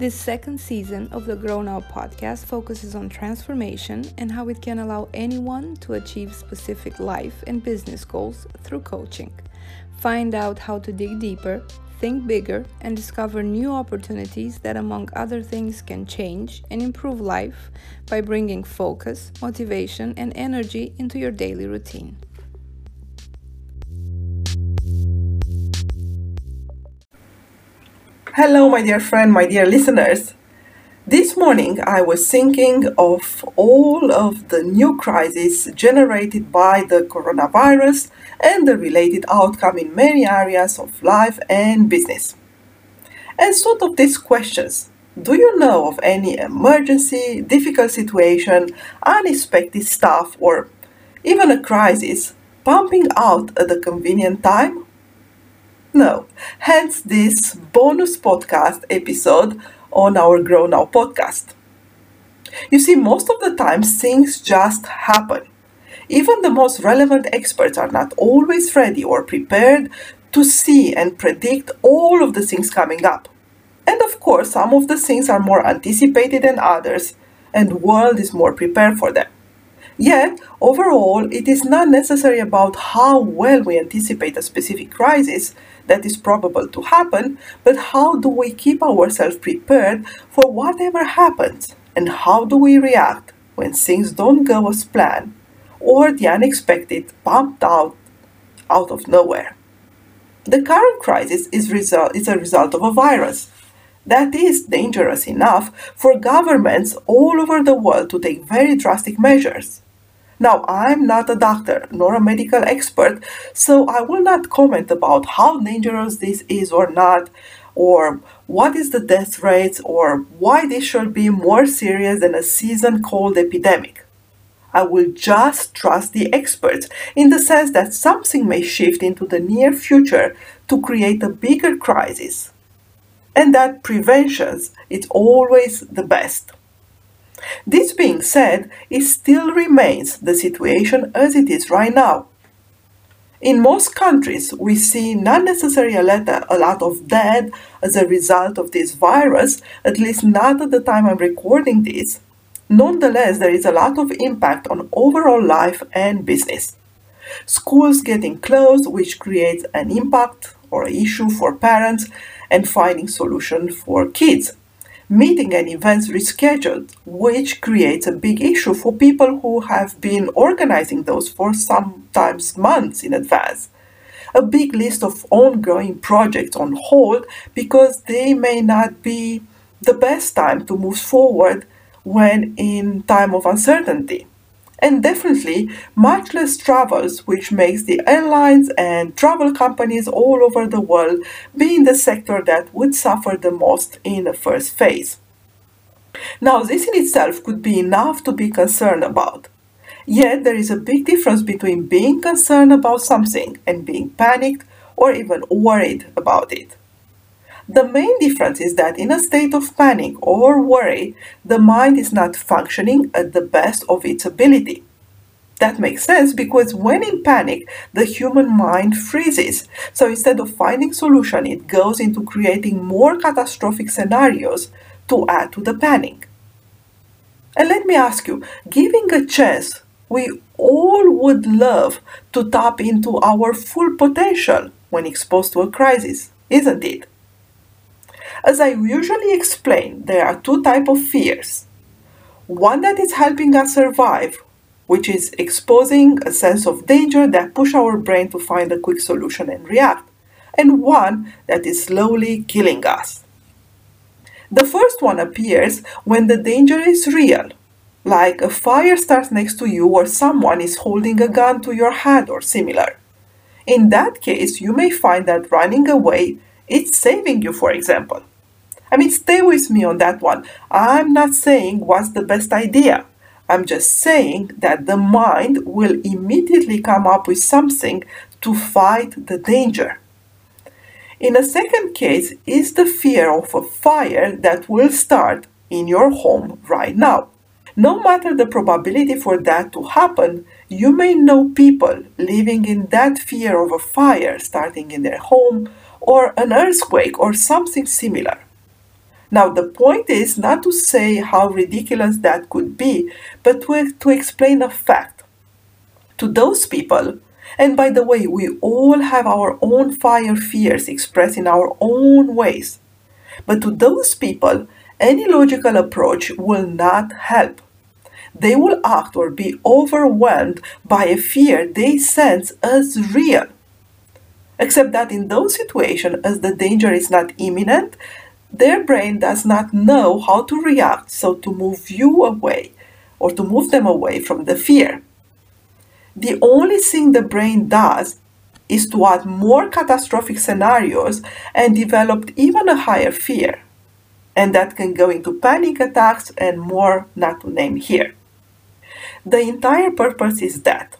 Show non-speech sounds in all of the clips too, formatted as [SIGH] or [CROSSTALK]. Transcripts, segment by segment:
This second season of the Grow Now podcast focuses on transformation and how it can allow anyone to achieve specific life and business goals through coaching. Find out how to dig deeper, think bigger, and discover new opportunities that, among other things, can change and improve life by bringing focus, motivation, and energy into your daily routine. Hello, my dear friend, my dear listeners. This morning I was thinking of all of the new crises generated by the coronavirus and the related outcome in many areas of life and business. And thought of these questions. Do you know of any emergency, difficult situation, unexpected stuff, or even a crisis pumping out at a convenient time? No. Hence this bonus podcast episode on our Grow Now podcast. You see, most of the time things just happen. Even the most relevant experts are not always ready or prepared to see and predict all of the things coming up. And of course, some of the things are more anticipated than others, and the world is more prepared for them. Yet, overall, it is not necessarily about how well we anticipate a specific crisis that is probable to happen, but how do we keep ourselves prepared for whatever happens, and how do we react when things don't go as planned or the unexpected popped out out of nowhere. The current crisis is, result, is a result of a virus that is dangerous enough for governments all over the world to take very drastic measures. Now, I'm not a doctor nor a medical expert, so I will not comment about how dangerous this is or not, or what is the death rate, or why this should be more serious than a season cold epidemic. I will just trust the experts in the sense that something may shift into the near future to create a bigger crisis, and that prevention is always the best. This being said, it still remains the situation as it is right now. In most countries, we see not necessarily a lot, a lot of dead as a result of this virus, at least not at the time I'm recording this. Nonetheless, there is a lot of impact on overall life and business. Schools getting closed, which creates an impact or issue for parents and finding solution for kids meeting and events rescheduled, which creates a big issue for people who have been organizing those for sometimes months in advance. A big list of ongoing projects on hold because they may not be the best time to move forward when in time of uncertainty and definitely much less travels, which makes the airlines and travel companies all over the world being the sector that would suffer the most in the first phase. Now, this in itself could be enough to be concerned about. Yet, there is a big difference between being concerned about something and being panicked or even worried about it. The main difference is that in a state of panic or worry, the mind is not functioning at the best of its ability. That makes sense because when in panic, the human mind freezes. So instead of finding solution, it goes into creating more catastrophic scenarios to add to the panic. And let me ask you, giving a chance, we all would love to tap into our full potential when exposed to a crisis, isn't it? As I usually explain, there are two types of fears. One that is helping us survive, which is exposing a sense of danger that push our brain to find a quick solution and react, and one that is slowly killing us. The first one appears when the danger is real, like a fire starts next to you or someone is holding a gun to your head or similar. In that case, you may find that running away is saving you, for example. I mean, stay with me on that one. I'm not saying what's the best idea. I'm just saying that the mind will immediately come up with something to fight the danger. In a second case is the fear of a fire that will start in your home right now. No matter the probability for that to happen, you may know people living in that fear of a fire starting in their home or an earthquake or something similar. Now, the point is not to say how ridiculous that could be, but to, to explain a fact. To those people, and by the way, we all have our own fire fears expressed in our own ways. But to those people, any logical approach will not help. They will act or be overwhelmed by a fear they sense as real. Except that in those situations, as the danger is not imminent, their brain does not know how to react, so to move you away or to move them away from the fear. The only thing the brain does is to add more catastrophic scenarios and develop even a higher fear. And that can go into panic attacks and more not to name here. The entire purpose is that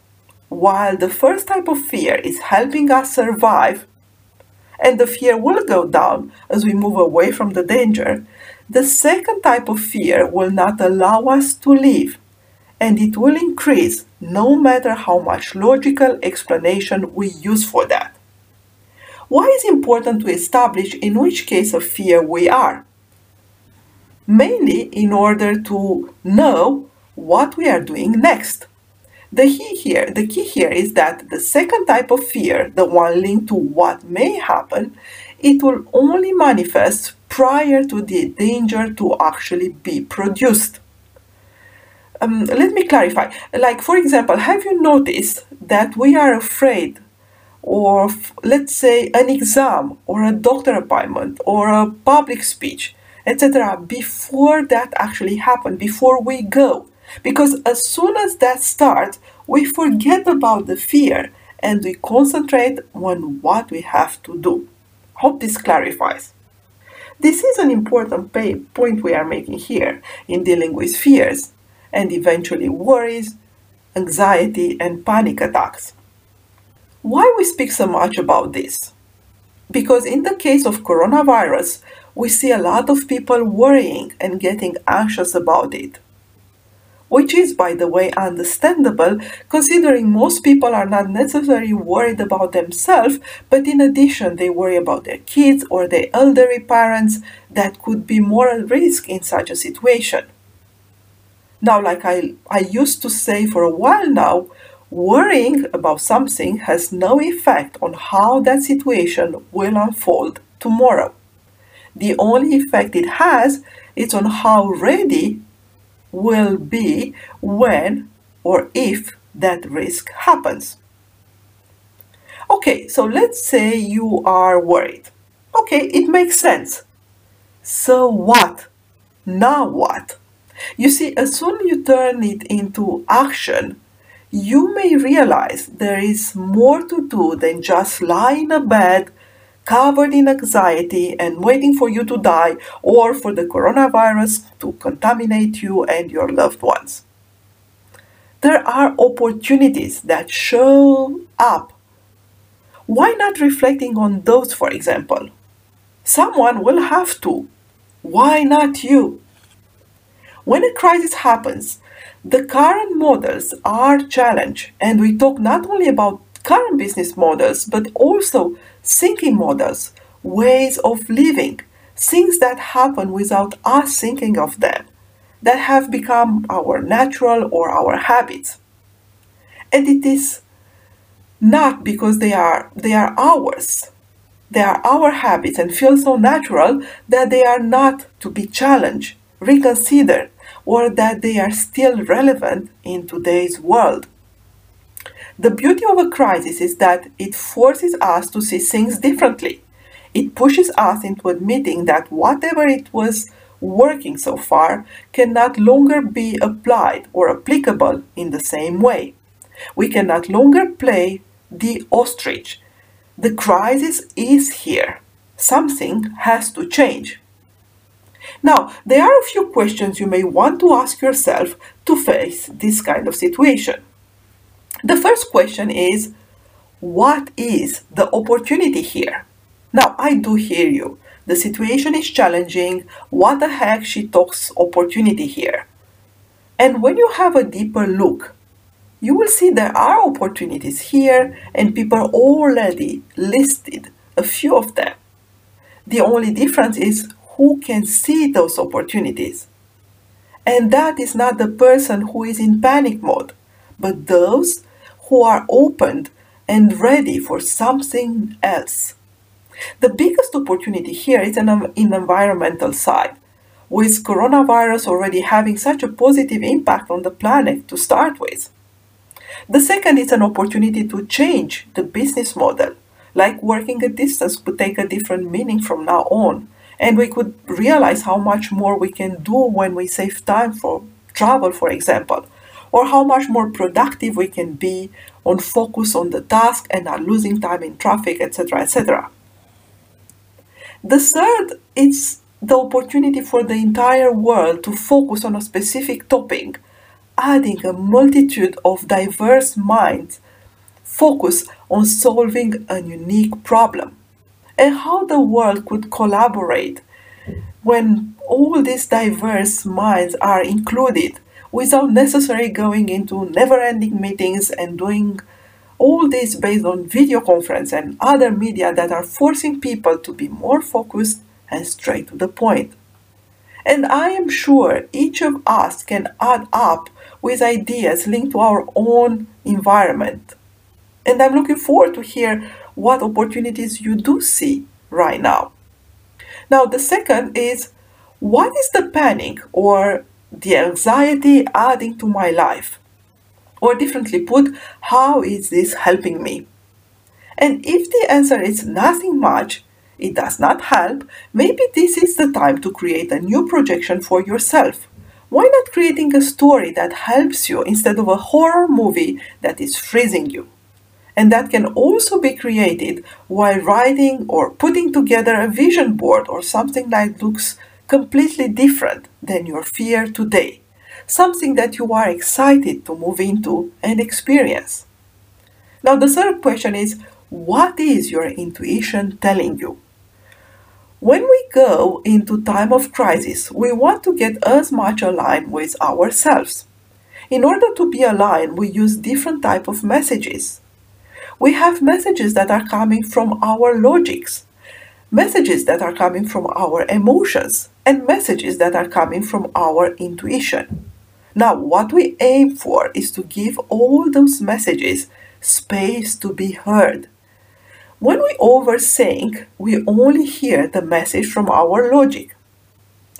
while the first type of fear is helping us survive, and the fear will go down as we move away from the danger, the second type of fear will not allow us to live, and it will increase no matter how much logical explanation we use for that. Why is it important to establish in which case of fear we are? Mainly in order to know what we are doing next. The key here, the key here is that the second type of fear, the one linked to what may happen, it will only manifest prior to the danger to actually be produced. Um, let me clarify. Like, for example, have you noticed that we are afraid of, let's say, an exam or a doctor appointment or a public speech, etc., before that actually happens, before we go? Because as soon as that starts, we forget about the fear and we concentrate on what we have to do. Hope this clarifies. This is an important point we are making here in dealing with fears and eventually worries, anxiety, and panic attacks. Why we speak so much about this? Because in the case of coronavirus, we see a lot of people worrying and getting anxious about it. Which is, by the way, understandable considering most people are not necessarily worried about themselves, but in addition, they worry about their kids or their elderly parents that could be more at risk in such a situation. Now, like I, I used to say for a while now, worrying about something has no effect on how that situation will unfold tomorrow. The only effect it has is on how ready will be when or if that risk happens. Okay, so let's say you are worried. Okay, it makes sense. So what? Now what? You see, as soon you turn it into action, you may realize there is more to do than just lie in a bed covered in anxiety and waiting for you to die or for the coronavirus to contaminate you and your loved ones. There are opportunities that show up. Why not reflecting on those, for example? Someone will have to. Why not you? When a crisis happens, the current models are challenged, and we talk not only about current business models, but also thinking models, ways of living, things that happen without us thinking of them, that have become our natural or our habits. And it is not because they are they are ours. They are our habits and feel so natural that they are not to be challenged reconsidered, or that they are still relevant in today's world. The beauty of a crisis is that it forces us to see things differently. It pushes us into admitting that whatever it was working so far can not longer be applied or applicable in the same way. We can not longer play the ostrich. The crisis is here. Something has to change. Now, there are a few questions you may want to ask yourself to face this kind of situation. The first question is What is the opportunity here? Now, I do hear you. The situation is challenging. What the heck she talks opportunity here? And when you have a deeper look, you will see there are opportunities here and people already listed a few of them. The only difference is who can see those opportunities. And that is not the person who is in panic mode, but those who are opened and ready for something else. The biggest opportunity here is in the environmental side, with coronavirus already having such a positive impact on the planet to start with. The second is an opportunity to change the business model, like working a distance could take a different meaning from now on, and we could realize how much more we can do when we save time for travel, for example, or how much more productive we can be on focus on the task and are losing time in traffic, etc., etc. The third is the opportunity for the entire world to focus on a specific topic, adding a multitude of diverse minds focus on solving a unique problem, and how the world could collaborate when all these diverse minds are included without necessarily going into never ending meetings and doing all this based on video conference and other media that are forcing people to be more focused and straight to the point. And I am sure each of us can add up with ideas linked to our own environment. And I'm looking forward to hear what opportunities you do see right now. Now, the second is what is the panic or the anxiety adding to my life? Or differently put, how is this helping me? And if the answer is nothing much, it does not help, maybe this is the time to create a new projection for yourself. Why not creating a story that helps you instead of a horror movie that is freezing you? And that can also be created while writing or putting together a vision board or something that looks completely different than your fear today something that you are excited to move into and experience. Now, the third question is what is your intuition telling you? When we go into time of crisis, we want to get as much aligned with ourselves. In order to be aligned, we use different type of messages. We have messages that are coming from our logics, messages that are coming from our emotions, and messages that are coming from our intuition. Now, what we aim for is to give all those messages space to be heard. When we overthink, we only hear the message from our logic.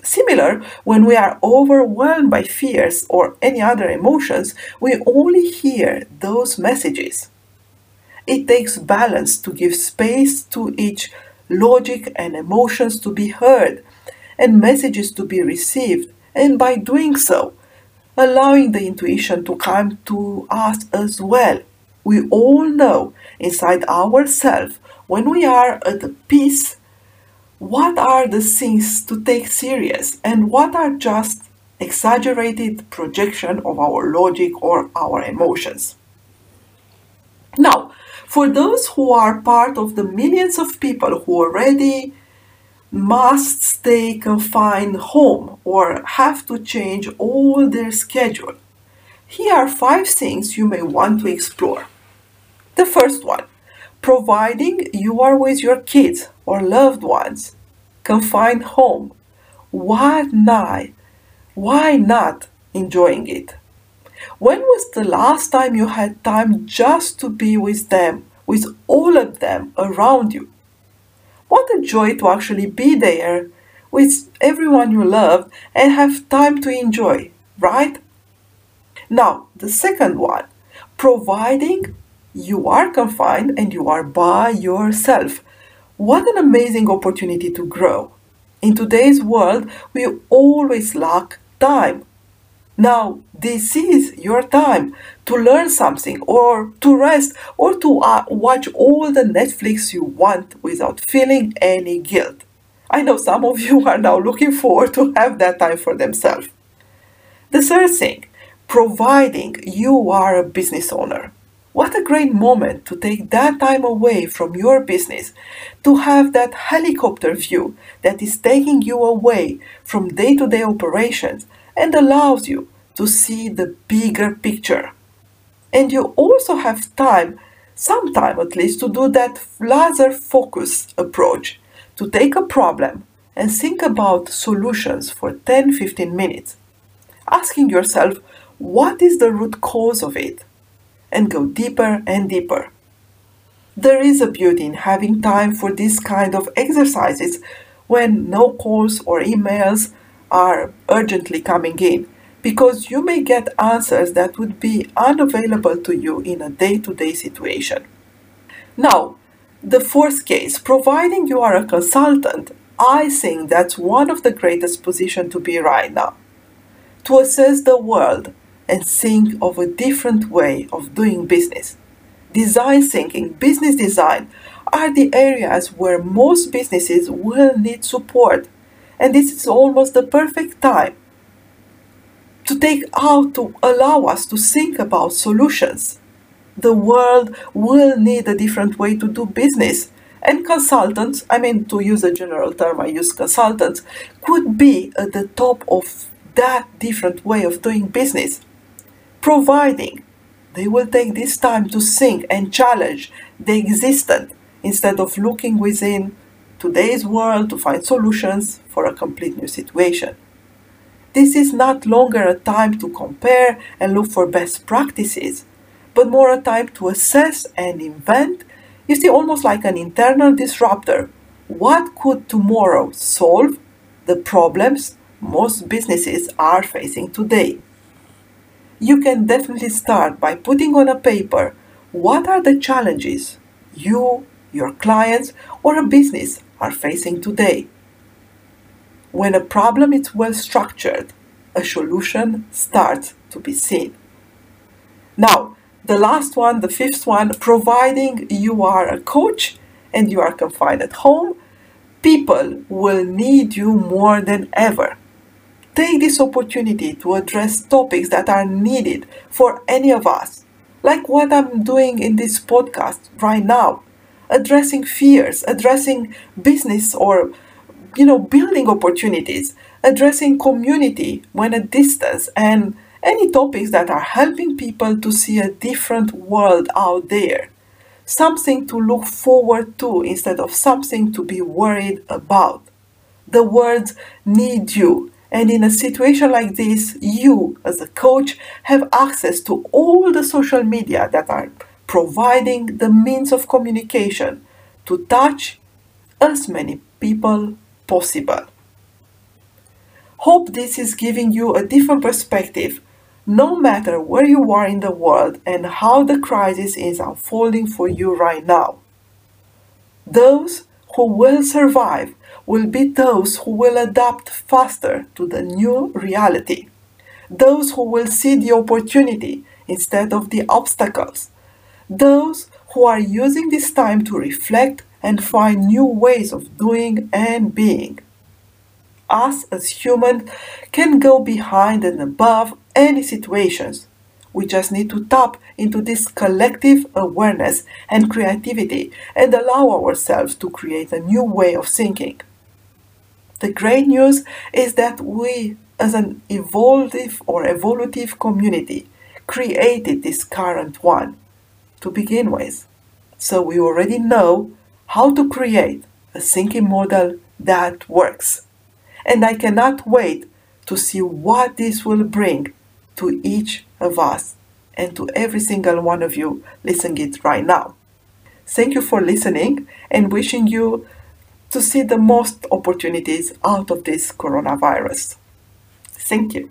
Similar, when we are overwhelmed by fears or any other emotions, we only hear those messages. It takes balance to give space to each logic and emotions to be heard and messages to be received, and by doing so, allowing the intuition to come to us as well. We all know inside ourselves when we are at peace what are the things to take serious and what are just exaggerated projection of our logic or our emotions. Now, for those who are part of the millions of people who already must stay confined home or have to change all their schedule. Here are five things you may want to explore. The first one, providing you are with your kids or loved ones, confined home. Why not? Why not enjoying it? When was the last time you had time just to be with them, with all of them around you? What a joy to actually be there with everyone you love and have time to enjoy, right? Now, the second one, providing you are confined and you are by yourself. What an amazing opportunity to grow. In today's world, we always lack time. Now, this is your time to learn something or to rest or to uh, watch all the Netflix you want without feeling any guilt. I know some of you [LAUGHS] are now looking forward to have that time for themselves. The third thing, providing you are a business owner. What a great moment to take that time away from your business, to have that helicopter view that is taking you away from day to day operations and allows you to see the bigger picture. And you also have time, some time at least, to do that laser focus approach, to take a problem and think about solutions for 10 15 minutes, asking yourself what is the root cause of it, and go deeper and deeper. There is a beauty in having time for this kind of exercises when no calls or emails are urgently coming in because you may get answers that would be unavailable to you in a day to day situation. Now, the fourth case, providing you are a consultant, I think that's one of the greatest positions to be right now. To assess the world and think of a different way of doing business. Design thinking, business design are the areas where most businesses will need support, and this is almost the perfect time to take out to allow us to think about solutions. The world will need a different way to do business. And consultants, I mean, to use a general term, I use consultants, could be at the top of that different way of doing business, providing they will take this time to think and challenge the existent instead of looking within today's world to find solutions for a complete new situation. This is not longer a time to compare and look for best practices, but more a time to assess and invent. You see, almost like an internal disruptor. What could tomorrow solve the problems most businesses are facing today? You can definitely start by putting on a paper what are the challenges you, your clients, or a business are facing today when a problem is well structured, a solution starts to be seen. Now, the last one, the fifth one, providing you are a coach and you are confined at home, people will need you more than ever. Take this opportunity to address topics that are needed for any of us, like what I'm doing in this podcast right now, addressing fears, addressing business or you know, building opportunities, addressing community when at distance, and any topics that are helping people to see a different world out there. Something to look forward to instead of something to be worried about. The words need you. And in a situation like this, you, as a coach, have access to all the social media that are providing the means of communication to touch as many people possible. Hope this is giving you a different perspective no matter where you are in the world and how the crisis is unfolding for you right now. Those who will survive will be those who will adapt faster to the new reality. Those who will see the opportunity instead of the obstacles. Those who are using this time to reflect and find new ways of doing and being. Us as humans can go behind and above any situations. We just need to tap into this collective awareness and creativity and allow ourselves to create a new way of thinking. The great news is that we, as an evolutive or evolutive community, created this current one to begin with. So we already know how to create a thinking model that works. And I cannot wait to see what this will bring to each of us and to every single one of you listening it right now. Thank you for listening and wishing you to see the most opportunities out of this coronavirus. Thank you.